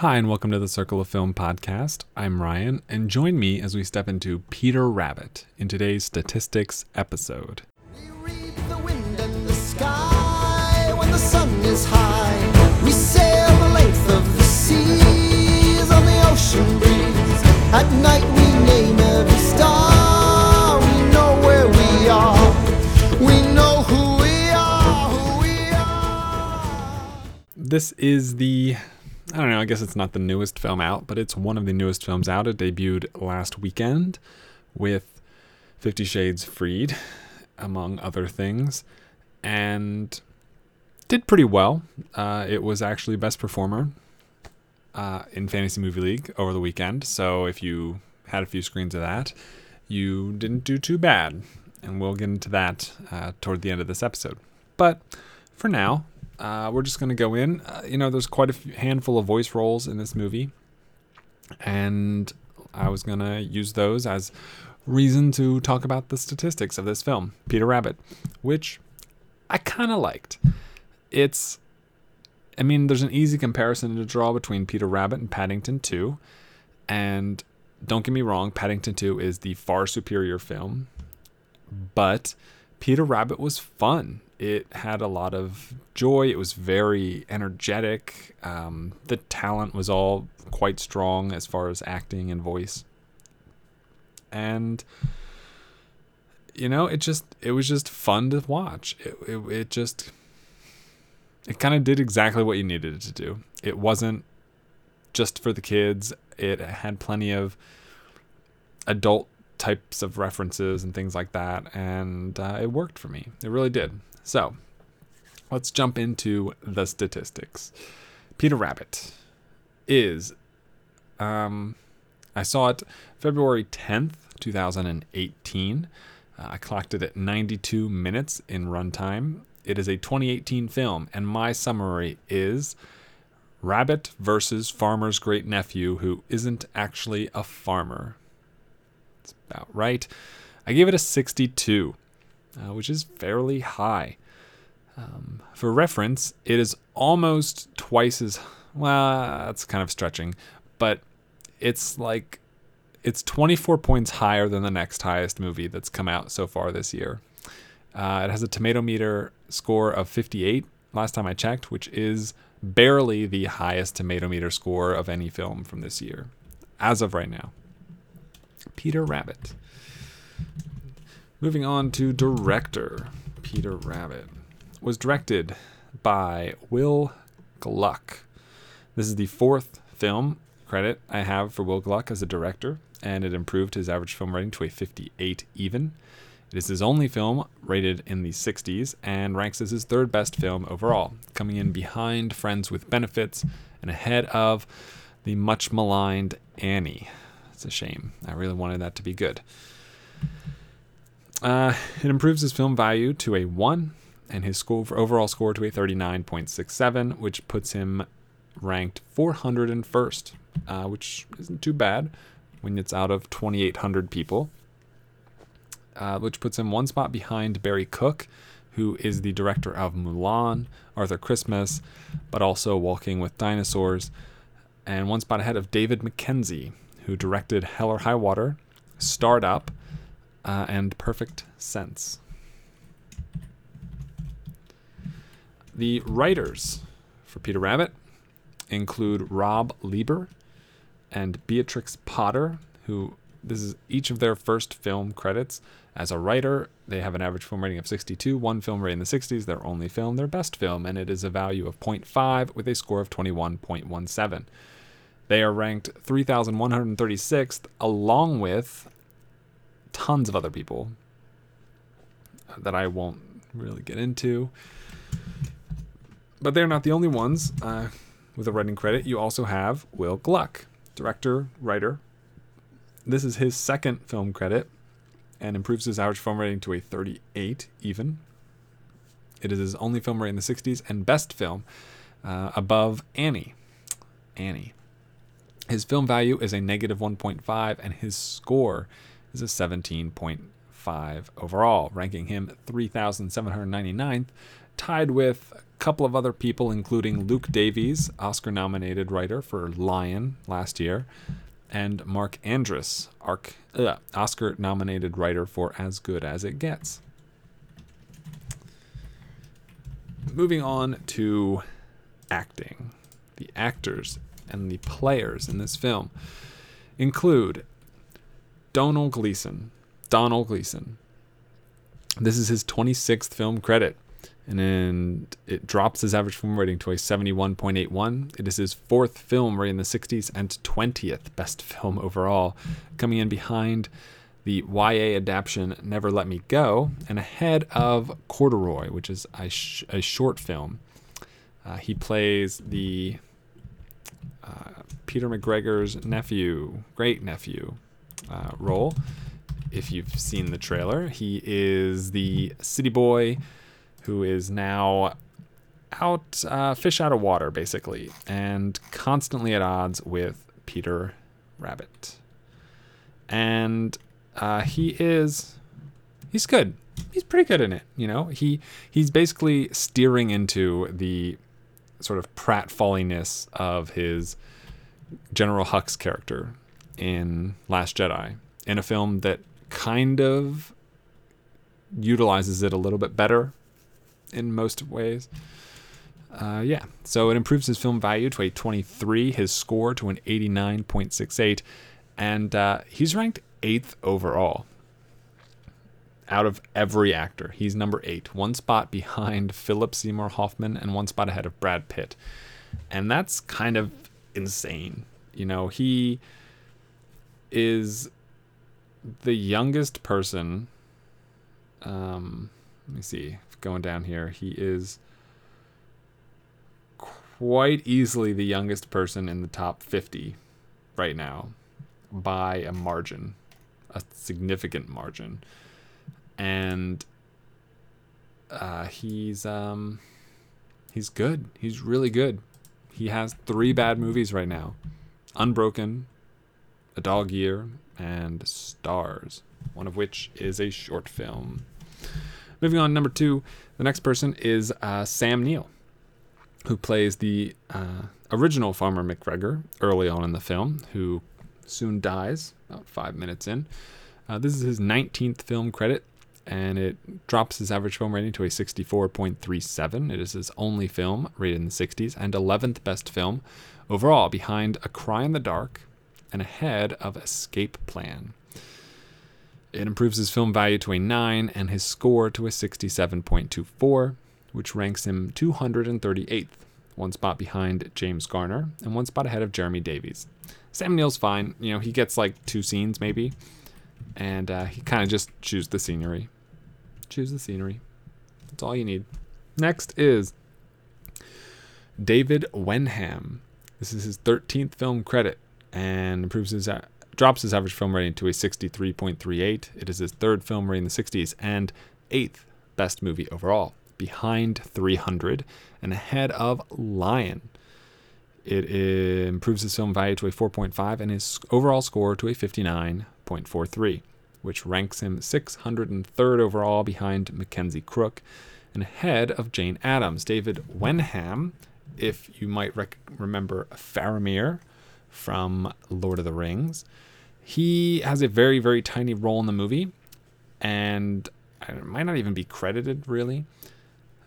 Hi, and welcome to the Circle of Film podcast. I'm Ryan, and join me as we step into Peter Rabbit in today's statistics episode. We read the wind and the sky when the sun is high. We sail the length of the seas on the ocean breeze. At night we name every star. We know where we are. We know who we are, who we are. This is the, I don't know, I guess it's not the newest film out, but it's one of the newest films out. It debuted last weekend with Fifty Shades Freed, among other things, and did pretty well. Uh, it was actually Best Performer uh, in Fantasy Movie League over the weekend. So if you had a few screens of that, you didn't do too bad. And we'll get into that uh, toward the end of this episode. But for now, uh, we're just going to go in. Uh, you know, there's quite a few, handful of voice roles in this movie. And I was going to use those as reason to talk about the statistics of this film, Peter Rabbit, which I kind of liked. It's I mean, there's an easy comparison to draw between Peter Rabbit and Paddington 2. And don't get me wrong, Paddington 2 is the far superior film. But Peter Rabbit was fun. It had a lot of joy. It was very energetic. Um, the talent was all quite strong as far as acting and voice. And you know, it just it was just fun to watch. It it, it just it kind of did exactly what you needed it to do. It wasn't just for the kids. It had plenty of adult types of references and things like that, and uh, it worked for me. It really did. So, let's jump into the statistics. Peter Rabbit is, um, I saw it February 10th, 2018. Uh, I clocked it at 92 minutes in runtime. It is a 2018 film, and my summary is Rabbit versus Farmer's great nephew who isn't actually a farmer. That's about right. I gave it a 62, uh, which is fairly high. Um, for reference, it is almost twice as well. That's kind of stretching, but it's like it's 24 points higher than the next highest movie that's come out so far this year. Uh, it has a tomato meter score of 58 last time I checked, which is barely the highest tomato meter score of any film from this year, as of right now. Peter Rabbit. Moving on to director. Peter Rabbit was directed by Will Gluck. This is the fourth film credit I have for Will Gluck as a director, and it improved his average film rating to a 58 even. It is his only film rated in the 60s and ranks as his third best film overall, coming in behind Friends with Benefits and ahead of the much maligned Annie. It's a shame. I really wanted that to be good. Uh, it improves his film value to a 1 and his score overall score to a 39.67, which puts him ranked 401st, uh, which isn't too bad when it's out of 2,800 people uh, which puts him one spot behind Barry Cook, who is the director of Mulan, Arthur Christmas, but also Walking with Dinosaurs, and one spot ahead of David Mackenzie, who directed Hell or High Water, Starred Up, uh, and Perfect Sense. The writers for Peter Rabbit include Rob Lieber and Beatrix Potter, who this is each of their first film credits. As a writer, they have an average film rating of 62, one film rating in the 60s, their only film, their best film, and it is a value of 0.5 with a score of 21.17. They are ranked 3,136th, along with tons of other people that I won't really get into. But they're not the only ones uh, with a writing credit. You also have Will Gluck, director, writer, this is his second film credit and improves his average film rating to a 38 even. It is his only film rating in the 60s and best film uh, above Annie. Annie. His film value is a negative 1.5 and his score is a 17.5 overall, ranking him 3,799th, tied with a couple of other people, including Luke Davies, Oscar nominated writer for Lion last year, and Mark Andrus, uh, Oscar nominated writer for As Good as It Gets. Moving on to acting. The actors and the players in this film include Domhnall Gleeson. Domhnall Gleeson. This is his 26th film credit, and it drops his average film rating to a 71.81. It is his fourth film rated in the 60s and 20th best film overall, coming in behind the YA adaptation Never Let Me Go and ahead of Corduroy, which is a, sh- a short film. Uh, he plays the uh, Peter McGregor's nephew, great nephew, uh, role. If you've seen the trailer, he is the city boy who is now out, uh, fish out of water, basically, and constantly at odds with Peter Rabbit. And uh, he is, he's good. He's pretty good in it. You know, he he's basically steering into the sort of pratfalliness of his General Hux character in Last Jedi, in a film that kind of utilizes it a little bit better in most ways. Uh, yeah, so it improves his film value to a 23, his score to an 89.68, and uh, he's ranked eighth overall out of every actor. He's number eight, one spot behind Philip Seymour Hoffman and one spot ahead of Brad Pitt. And that's kind of insane. You know, he is the youngest person. Um, let me see, going down here, he is quite easily the youngest person in the top 50 right now by a margin, a significant margin. And uh, he's um, he's good. He's really good. He has three bad movies right now: Unbroken, A Dog Year, and Stars. One of which is a short film. Moving on, number two, the next person is uh, Sam Neill, who plays the uh, original Farmer McGregor early on in the film, who soon dies about five minutes in. Uh, this is his 19th film credit, and it drops his average film rating to a 64.37. It is his only film rated in the 60s and 11th best film overall, behind A Cry in the Dark and ahead of Escape Plan. It improves his film value to a 9 and his score to a 67.24, which ranks him 238th, one spot behind James Garner and one spot ahead of Jeremy Davies. Sam Neill's fine. You know, he gets like two scenes maybe, and uh, he kind of just chews the scenery. Choose the scenery. That's all you need. Next is David Wenham. This is his 13th film credit and improves his uh, drops his average film rating to a 63.38. It is his third film rating in the 60s and eighth best movie overall, behind 300 and ahead of Lion. It improves his film value to a 4.5 and his overall score to a 59.43, which ranks him 603rd overall behind Mackenzie Crook and ahead of Jane Addams. David Wenham, if you might rec- remember Faramir from Lord of the Rings, he has a very, very tiny role in the movie and it might not even be credited really.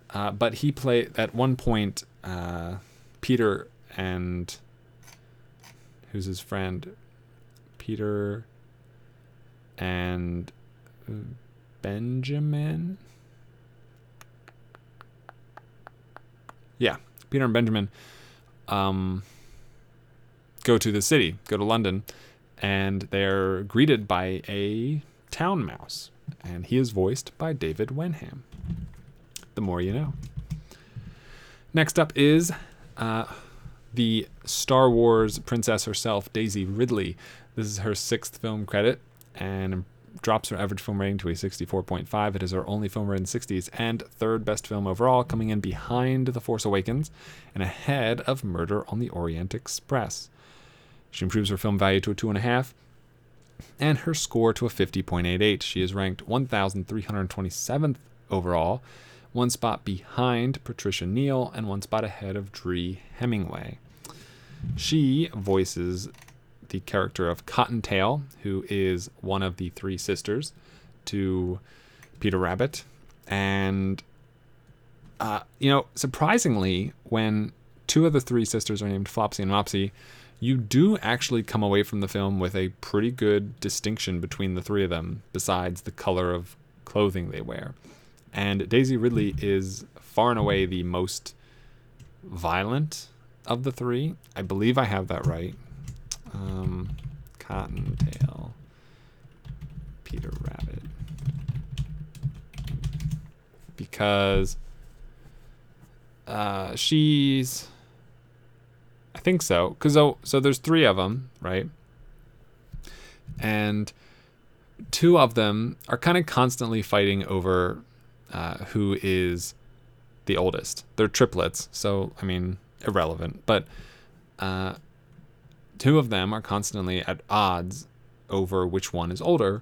Uh, but he played at one point uh, Peter and who's his friend? Peter and Benjamin. Yeah, Peter and Benjamin um, go to the city, go to London, and they're greeted by a town mouse. And he is voiced by David Wenham. The more you know. Next up is uh, the Star Wars princess herself, Daisy Ridley. This is her sixth film credit and drops her average film rating to a 64.5. It is her only film rating in the 60s and third best film overall, coming in behind The Force Awakens and ahead of Murder on the Orient Express. She improves her film value to a 2.5 and her score to a 50.88. She is ranked 1,327th overall, one spot behind Patricia Neal, and one spot ahead of Dree Hemingway. She voices the character of Cottontail, who is one of the three sisters to Peter Rabbit. And, uh, you know, surprisingly, when two of the three sisters are named Flopsy and Mopsy, you do actually come away from the film with a pretty good distinction between the three of them, besides the color of clothing they wear. And Daisy Ridley is far and away the most violent of the three. I believe I have that right. Um, Cottontail, Peter Rabbit. Because uh, she's. Think so. Because so, so there's three of them, right? And two of them are kind of constantly fighting over uh, who is the oldest. They're triplets, so I mean, irrelevant. But uh, two of them are constantly at odds over which one is older,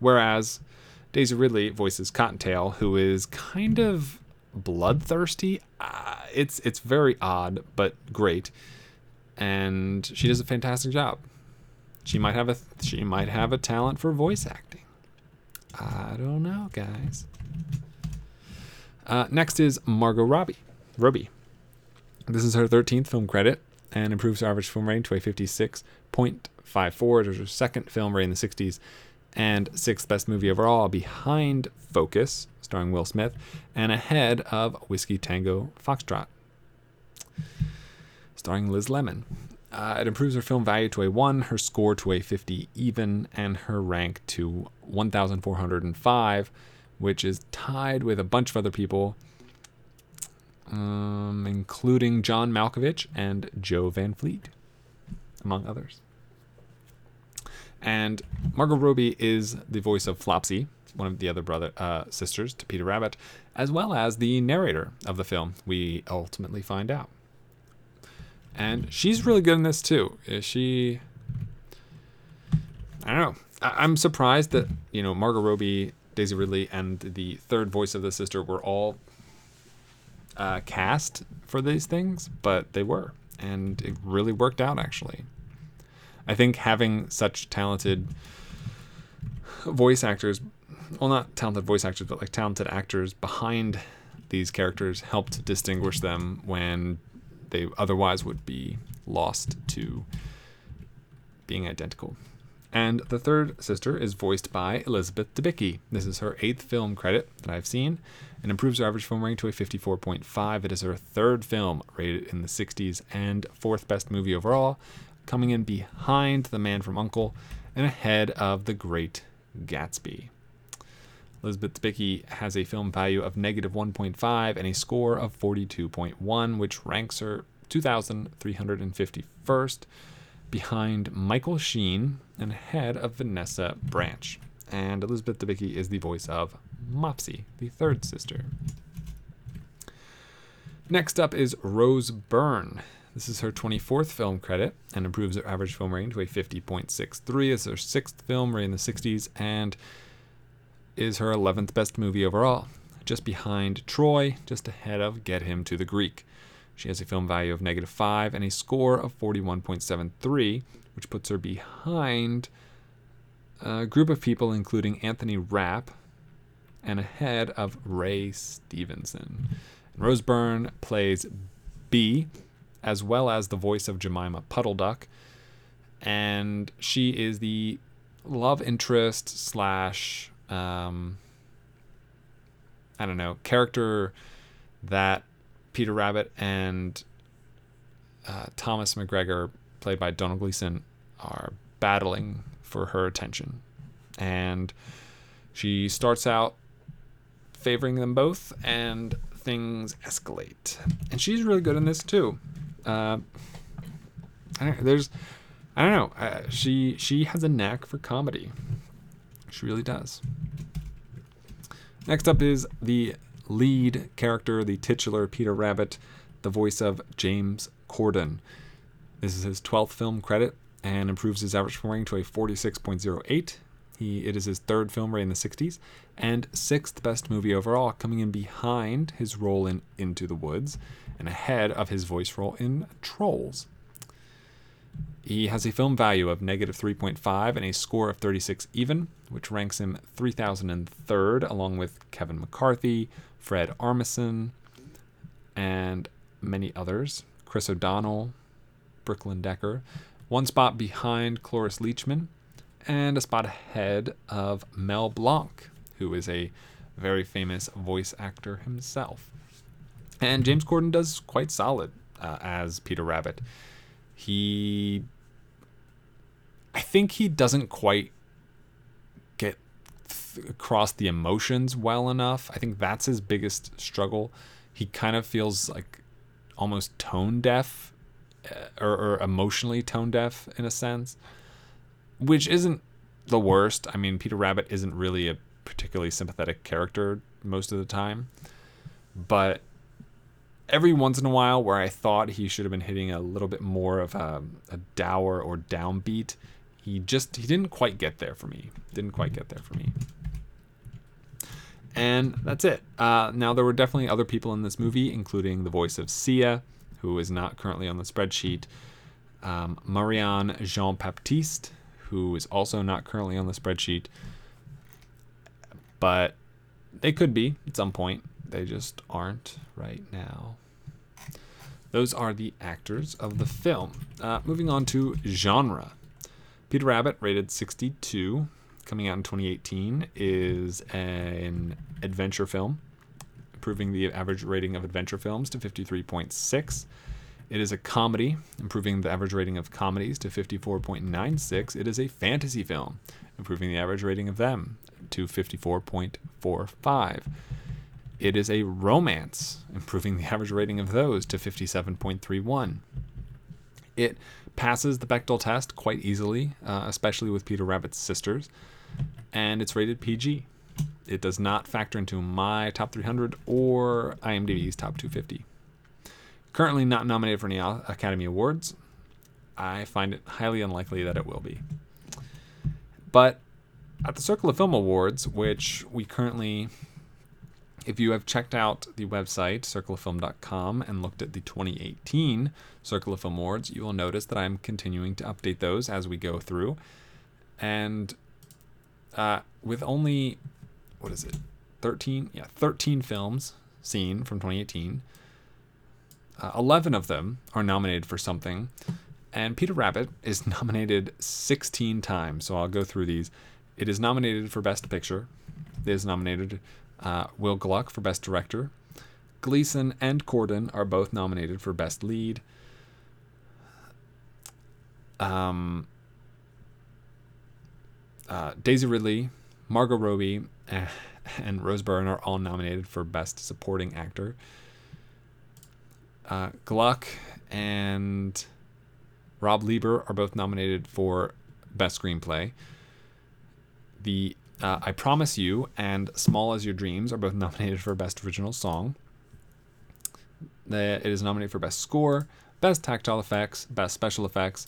whereas Daisy Ridley voices Cottontail, who is kind of bloodthirsty. Uh, it's it's very odd, but great, and she does a fantastic job. She might have a she might have a talent for voice acting. I don't know, guys. Uh, next is Margot Robbie. Robbie. This is her 13th film credit and improves her average film rating to a 56.54. It was her second film rating in the 60s and sixth best movie overall, behind Focus, starring Will Smith, and ahead of Whiskey Tango Foxtrot, starring Liz Lemon. Uh, it improves her film value to a 1, her score to a 50 even, and her rank to 1,405 which is tied with a bunch of other people, um, including John Malkovich and Jo Van Fleet, among others. And Margot Robbie is the voice of Flopsy, one of the other brother uh, sisters to Peter Rabbit, as well as the narrator of the film. We ultimately find out, and she's really good in this too. Is she? I don't know. I- I'm surprised that you know Margot Robbie Daisy Ridley and the third voice of the sister were all uh, cast for these things, but they were, and it really worked out actually. I think having such talented voice actors, well, not talented voice actors, but like talented actors behind these characters helped distinguish them when they otherwise would be lost to being identical. And the third sister is voiced by Elizabeth Debicki. This is her eighth film credit that I've seen and improves her average film rating to a 54.5. It is her third film rated in the 60s and fourth best movie overall, coming in behind The Man from Uncle and ahead of The Great Gatsby. Elizabeth Debicki has a film value of negative 1.5 and a score of 42.1, which ranks her 2,351st behind Michael Sheen and ahead of Vanessa Branch. And Elizabeth Debicki is the voice of Mopsy, the third sister. Next up is Rose Byrne. This is her 24th film credit and improves her average film rating to a 50.63. It's her sixth film rating in the 60s and is her 11th best movie overall, just behind Troy, just ahead of Get Him to the Greek. She has a film value of negative 5 and a score of 41.73, which puts her behind a group of people including Anthony Rapp and ahead of Ray Stevenson. And Rose Byrne plays Bea, as well as the voice of Jemima Puddle Duck, and she is the love interest slash um, I don't know character that Peter Rabbit and uh, Thomas McGregor, played by Domhnall Gleeson, are battling for her attention. And she starts out favoring them both, and things escalate. And she's really good in this too. Uh, I don't, there's, I don't know. Uh, she she has a knack for comedy. She really does. Next up is the lead character, the titular Peter Rabbit, the voice of James Corden. This is his 12th film credit and improves his average rating to a 46.08. He it is his third film right in the 60s and sixth best movie overall, coming in behind his role in Into the Woods and ahead of his voice role in Trolls. He has a film value of negative 3.5 and a score of 36 even, which ranks him 3003rd, along with Kevin McCarthy, Fred Armisen, and many others. Chris O'Donnell, Brooklyn Decker, one spot behind Cloris Leachman, and a spot ahead of Mel Blanc, who is a very famous voice actor himself. And James Corden does quite solid uh, as Peter Rabbit. He I think he doesn't quite get th- across the emotions well enough. I think that's his biggest struggle. He kind of feels like almost tone deaf uh, or, or emotionally tone deaf in a sense, which isn't the worst. I mean, Peter Rabbit isn't really a particularly sympathetic character most of the time, but every once in a while where I thought he should have been hitting a little bit more of a, a dour or downbeat, he just he didn't quite get there for me. Didn't quite get there for me. And that's it. Uh, now there were definitely other people in this movie, including the voice of Sia, who is not currently on the spreadsheet. Um, Marianne Jean Baptiste, who is also not currently on the spreadsheet, but they could be at some point. They just aren't right now. Those are the actors of the film. Uh, moving on to genre. Peter Rabbit, rated 62, coming out in 2018, is an adventure film, improving the average rating of adventure films to 53.6. It is a comedy, improving the average rating of comedies to 54.96. It is a fantasy film, improving the average rating of them to 54.45. It is a romance, improving the average rating of those to 57.31. It passes the Bechdel test quite easily, uh, especially with Peter Rabbit's sisters, and it's rated PG. It does not factor into my top 300 or IMDb's top 250. Currently not nominated for any Academy Awards. I find it highly unlikely that it will be. But at the Circle of Film Awards, which we currently if you have checked out the website, circleoffilm.com, and looked at the 2018 Circle of Film Awards, you will notice that I'm continuing to update those as we go through. And uh, with only, what is it, 13? Yeah, 13 films seen from 2018, uh, 11 of them are nominated for something. And Peter Rabbit is nominated 16 times. So I'll go through these. It is nominated for Best Picture. It is nominated uh, Will Gluck for Best Director. Gleeson and Corden are both nominated for Best Lead. Um, uh, Daisy Ridley, Margot Robbie, eh, and Rose Byrne are all nominated for Best Supporting Actor. Uh, Gluck and Rob Lieber are both nominated for Best Screenplay. The uh, I Promise You and Small as Your Dreams are both nominated for Best Original Song. it is nominated for Best Score, Best Tactile Effects, Best Special Effects,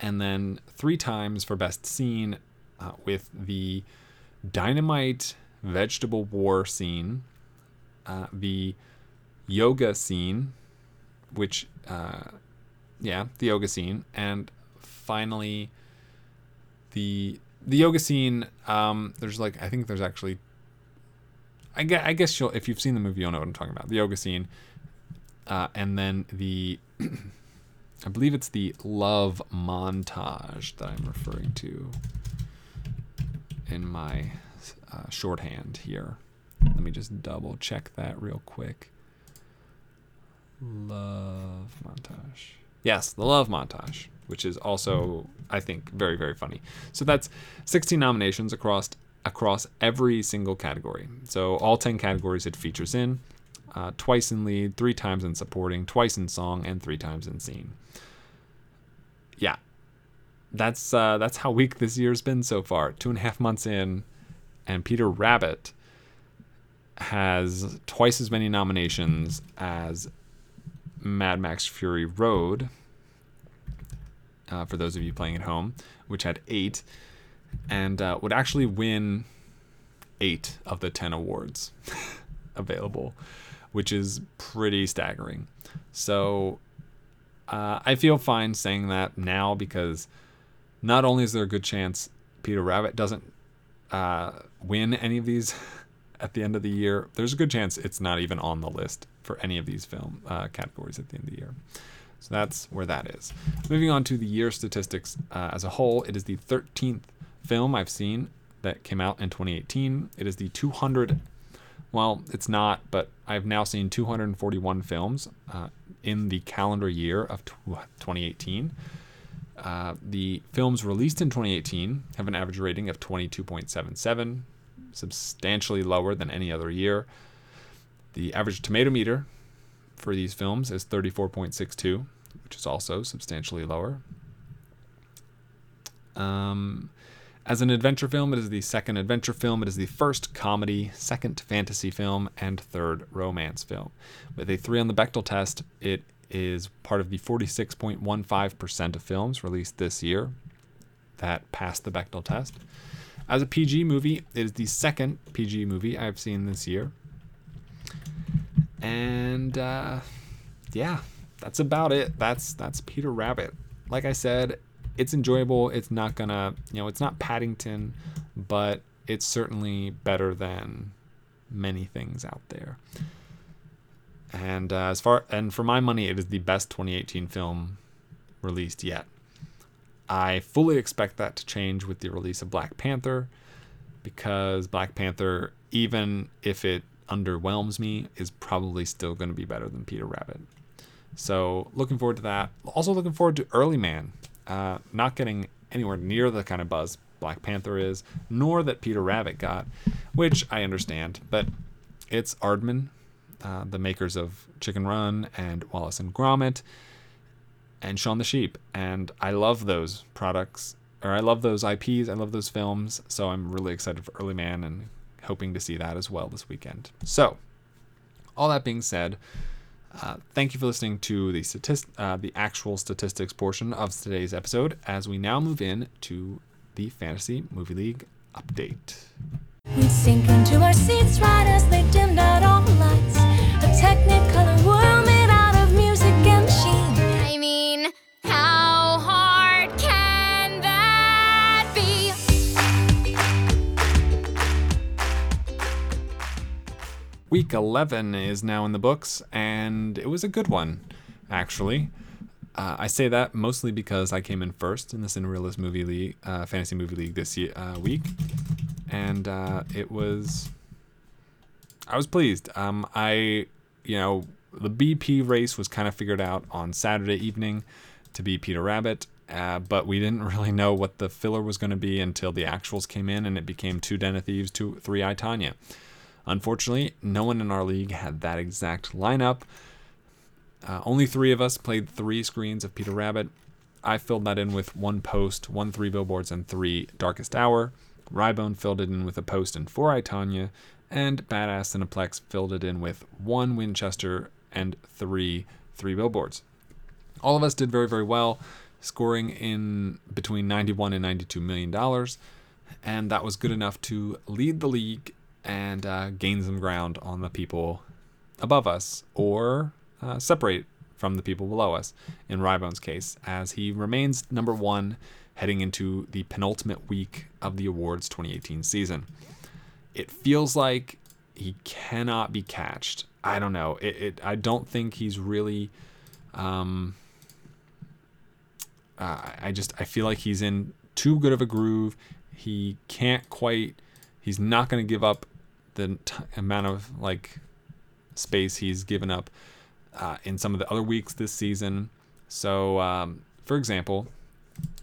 and then three times for Best Scene uh, with the Dynamite Vegetable War scene, uh, the yoga scene, which, uh, yeah, the yoga scene, and finally the the yoga scene, um, there's like I think there's actually. I guess, I guess you'll if you've seen the movie, you'll know what I'm talking about. The yoga scene, uh, and then the, I believe it's the love montage that I'm referring to in my uh, shorthand here. Let me just double check that real quick. Love montage. Yes, the love montage which is also I think very very funny. So that's 16 nominations across across every single category. So all 10 categories it features in, uh, twice in lead, three times in supporting, twice in song, and three times in scene. Yeah, that's uh, that's how weak this year's been so far. Two and a half months in, and Peter Rabbit has twice as many nominations as Mad Max Fury Road, uh, for those of you playing at home, which had eight. and uh, would actually win eight of the 10 awards available, which is pretty staggering. So uh, I feel fine saying that now because not only is there a good chance Peter Rabbit doesn't uh, win any of these at the end of the year, there's a good chance it's not even on the list for any of these film uh, categories at the end of the year. So that's where that is. Moving on to the year statistics uh, as a whole, it is the 13th film I've seen that came out in 2018. It is the 200. Well, it's not, but I've now seen 241 films uh, in the calendar year of 2018. Uh, the films released in 2018 have an average rating of 22.77, substantially lower than any other year. The average tomato meter for these films is 34.62, which is also substantially lower. Um, as an adventure film, it is the second adventure film. It is the first comedy, second fantasy film, and third romance film. With a 3 on the Bechdel test, it is part of the 46.15% of films released this year that passed the Bechdel test. As a PG movie, it is the second PG movie I've seen this year. And uh, yeah, that's about it. That's that's Peter Rabbit. Like I said, it's enjoyable. It's not gonna, you know, it's not Paddington, but it's certainly better than many things out there. And uh, as far and for my money, it is the best 2018 film released yet. I fully expect that to change with the release of Black Panther, because Black Panther, even if it underwhelms me, is probably still going to be better than Peter Rabbit. So looking forward to that. Also looking forward to Early Man uh, not getting anywhere near the kind of buzz Black Panther is, nor that Peter Rabbit got, which I understand. But it's Aardman, uh, the makers of Chicken Run and Wallace and Gromit, and Shaun the Sheep, and I love those products, or I love those IPs, I love those films. So I'm really excited for Early Man and hoping to see that as well this weekend. So, all that being said. Uh, thank you for listening to the statist- uh, the actual statistics portion of today's episode. As we now move in to the Fantasy Movie League update. We sink into our seats right as they dimmed out all the lights. A technicolor world Week 11 is now in the books, and it was a good one, actually. Uh, I say that mostly because I came in first in the Cinerealist Movie League, uh, Fantasy Movie League this year, uh, week, and uh, it was. I was pleased. Um, I, you know, the BP race was kind of figured out on Saturday evening to be Peter Rabbit, uh, but we didn't really know what the filler was going to be until the actuals came in, and it became two Den of Thieves, two Three I Tonya. Unfortunately, no one in our league had that exact lineup. Uh, only three of us played three screens of Peter Rabbit. I filled that in with one post, one three billboards, and three Darkest Hour. Rybone filled it in with a post and four I Tonya, and Badass and Cineplex filled it in with one Winchester and three three billboards. All of us did very very well, scoring in between 91 and 92 million dollars, and that was good enough to lead the league and uh, gain some ground on the people above us, or uh, separate from the people below us, in Rybone's case, as he remains number one heading into the penultimate week of the awards 2018 season. It feels like he cannot be catched. I don't know. It, it I don't think he's really. Um, uh, I just I feel like he's in too good of a groove. He can't quite. He's not going to give up the t- amount of like space he's given up uh, in some of the other weeks this season. So, um, for example,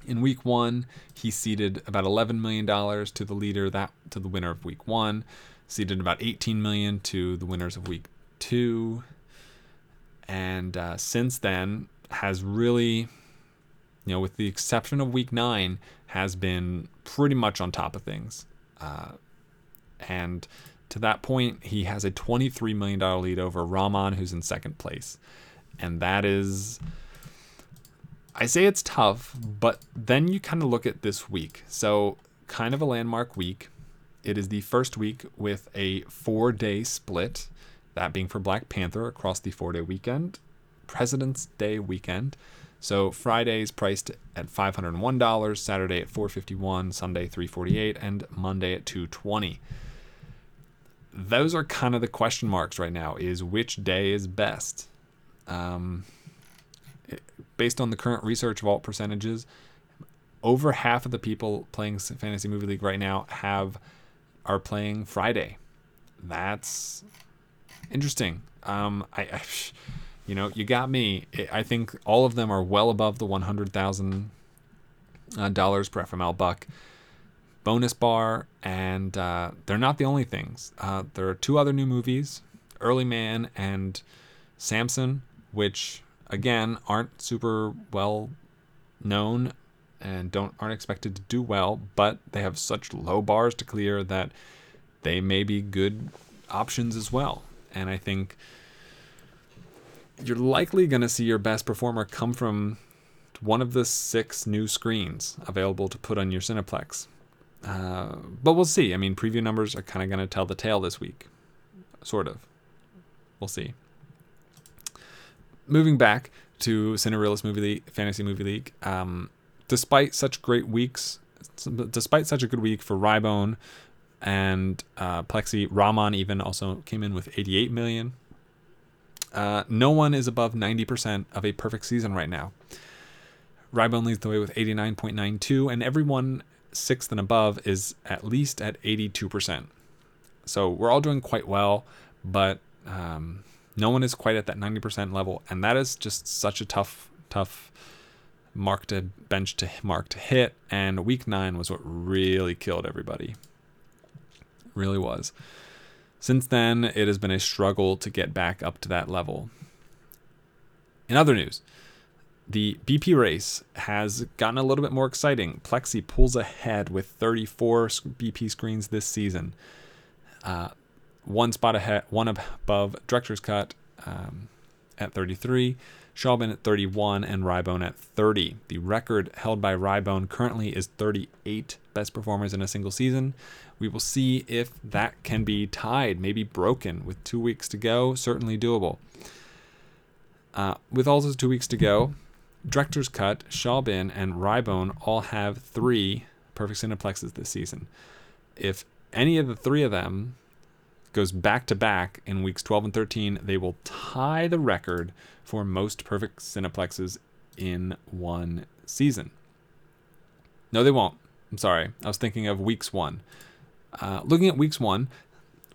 in week one, he ceded about $11 million to the leader, that to the winner of week one, ceded about 18 million to the winners of week two, and uh, since then has really, you know, with the exception of week nine, has been pretty much on top of things. Uh, and to that point, he has a $23 million lead over Rahman, who's in second place. And that is, I say it's tough, but then you kind of look at this week. So kind of a landmark week. It is the first week with a four day split, that being for Black Panther across the four day weekend, President's Day weekend. So Friday's priced at $501, Saturday at 451, Sunday 348, and Monday at 220. Those are kind of the question marks right now is which day is best? Um, based on the current research vault percentages, over half of the people playing fantasy movie league right now have are playing Friday. That's interesting. Um, I, I you know, you got me. I- think all of them are well above the one hundred thousand uh, dollars per FML buck bonus bar, and uh, they're not the only things. Uh, there are two other new movies, Early Man and Samson, which again aren't super well known and don't aren't expected to do well, but they have such low bars to clear that they may be good options as well. And I think you're likely going to see your best performer come from one of the six new screens available to put on your Cineplex. Uh, but we'll see. I mean, preview numbers are kind of going to tell the tale this week, sort of. We'll see. Moving back to Cinerealist Movie League, Fantasy Movie League, um, despite such great weeks, despite such a good week for Rybone and uh, Plexi, Rahman even also came in with 88 million. Uh, no one is above 90% of a perfect season right now. Rybone leads the way with 89.92, and everyone sixth and above is at least at 82%. So we're all doing quite well, but um, no one is quite at that 90% level, and that is just such a tough, tough mark to bench to mark to hit. And week nine was what really killed everybody. Really was. Since then, it has been a struggle to get back up to that level. In other news, the BP race has gotten a little bit more exciting. Plexi pulls ahead with 34 BP screens this season. Uh, one spot ahead, one above Director's Cut um, at 33, Schaubin at 31, and Rybone at 30. The record held by Rybone currently is 38 best performers in a single season. We will see if that can be tied, maybe broken with two weeks to go. Certainly doable. Uh, with all those two weeks to go, Director's Cut, Schaubin, and Rybone all have three perfect cineplexes this season. If any of the three of them goes back to back in weeks 12 and 13, they will tie the record for most perfect cineplexes in one season. No, they won't. I'm sorry. I was thinking of weeks one. Uh, looking at weeks one,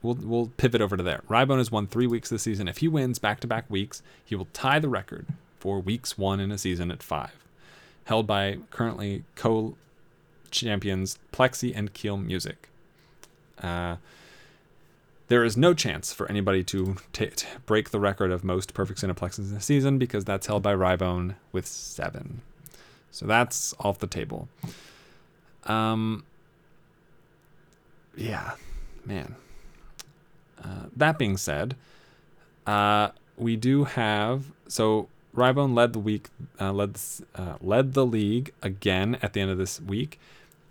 we'll we'll pivot over to there. Rybone has won three weeks this season. If he wins back to back weeks, he will tie the record for weeks one in a season at five, held by currently co champions Plexi and Keel Music. Uh, there is no chance for anybody to t- break the record of most perfect cineplexes in a season because that's held by Rybone with seven. So that's off the table. Um, yeah, man. Uh, that being said, uh, we do have so Rybone led the week, uh, led uh, led the league again at the end of this week,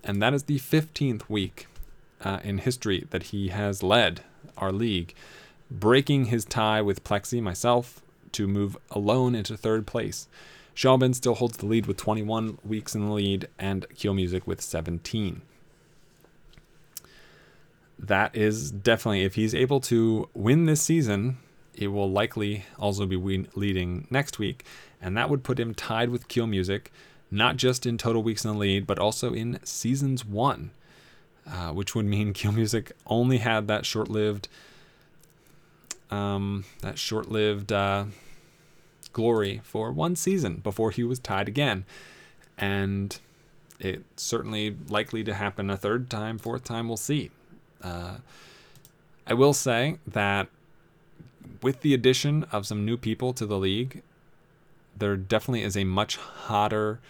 and that is the fifteenth week uh, in history that he has led our league, breaking his tie with Plexi, myself, to move alone into third place. Schaubin still holds the lead with 21 weeks in the lead, and Keel Music with 17 that is definitely if he's able to win this season it will likely also be win- leading next week. And that would put him tied with Keel Music not just in total weeks in the lead but also in seasons one uh, which would mean Keel Music only had that short-lived um, that short-lived uh, glory for one season before he was tied again. And it's certainly likely to happen a third time fourth time we'll see. Uh, I will say that with the addition of some new people to the league, there definitely is a much hotter,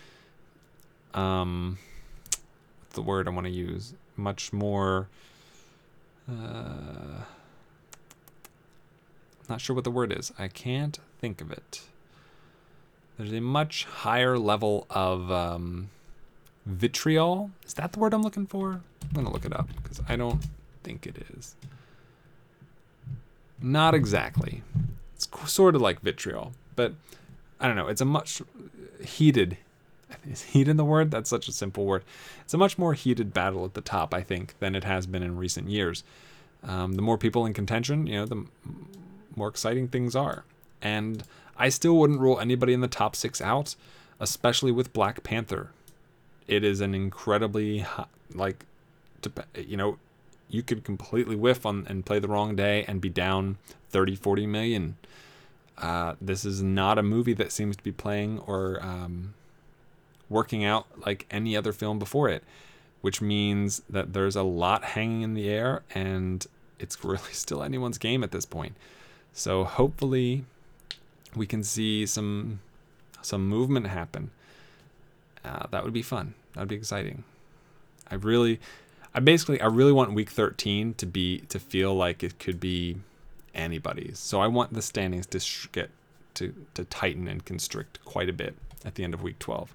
um, what's the word I want to use? Much more, uh, not sure what the word is. I can't think of it. There's a much higher level of um, vitriol. Is that the word I'm looking for? I'm going to look it up because I don't think it is. Not exactly. It's sort of like vitriol, but I don't know. It's a much heated. Is heat in the word? That's such a simple word. It's a much more heated battle at the top, I think, than it has been in recent years. Um, the more people in contention, you know, the more exciting things are. And I still wouldn't rule anybody in the top six out, especially with Black Panther. It is an incredibly, like, you know, you could completely whiff on and play the wrong day and be down 30, 40 million. Uh, this is not a movie that seems to be playing or um, working out like any other film before it, which means that there's a lot hanging in the air and it's really still anyone's game at this point. So hopefully we can see some some movement happen. Uh, that would be fun. That would be exciting. I really, I basically, I really want week 13 to be to feel like it could be anybody's. So I want the standings to sh- get to to tighten and constrict quite a bit at the end of week 12.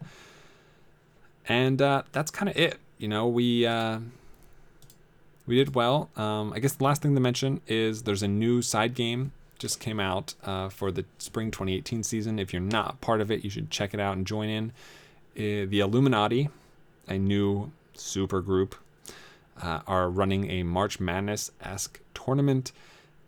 And uh, that's kind of it. You know, we uh, we did well. Um, I guess the last thing to mention is there's a new side game just came out uh, for the spring 2018 season. If you're not part of it, you should check it out and join in. Uh, the Illuminati, a new super group, uh, are running a March Madness esque tournament,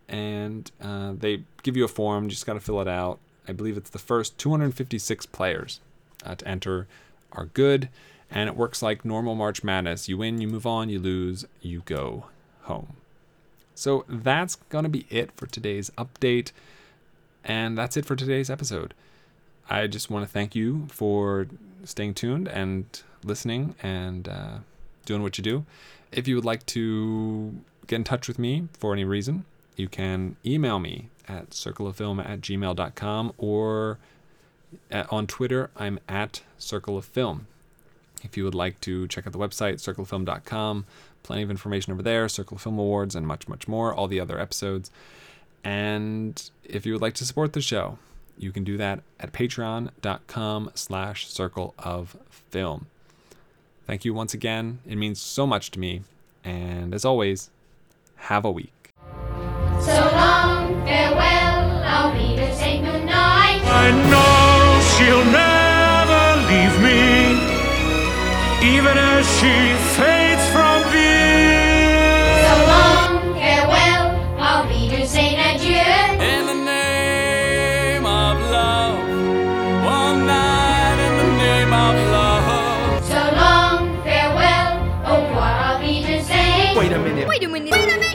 and uh, they give you a form. You just got to fill it out. I believe it's the first 256 players uh, to enter are good, and it works like normal March Madness. You win, you move on, you lose, you go home. So that's going to be it for today's update. And that's it for today's episode. I just want to thank you for staying tuned and listening and uh, doing what you do. If you would like to get in touch with me for any reason, you can email me at circleoffilm at gmail.com or at, on Twitter, I'm at Circle of Film. If you would like to check out the website, circleoffilm.com, plenty of information over there, Circle of Film Awards, and much, much more, all the other episodes. And if you would like to support the show, you can do that at patreon.com slash circle of film. Thank you once again. It means so much to me. And as always, have a week. So long, farewell, I'll be to say goodnight. I know she'll never leave me, even as she fades. Wait a minute. Wait a minute.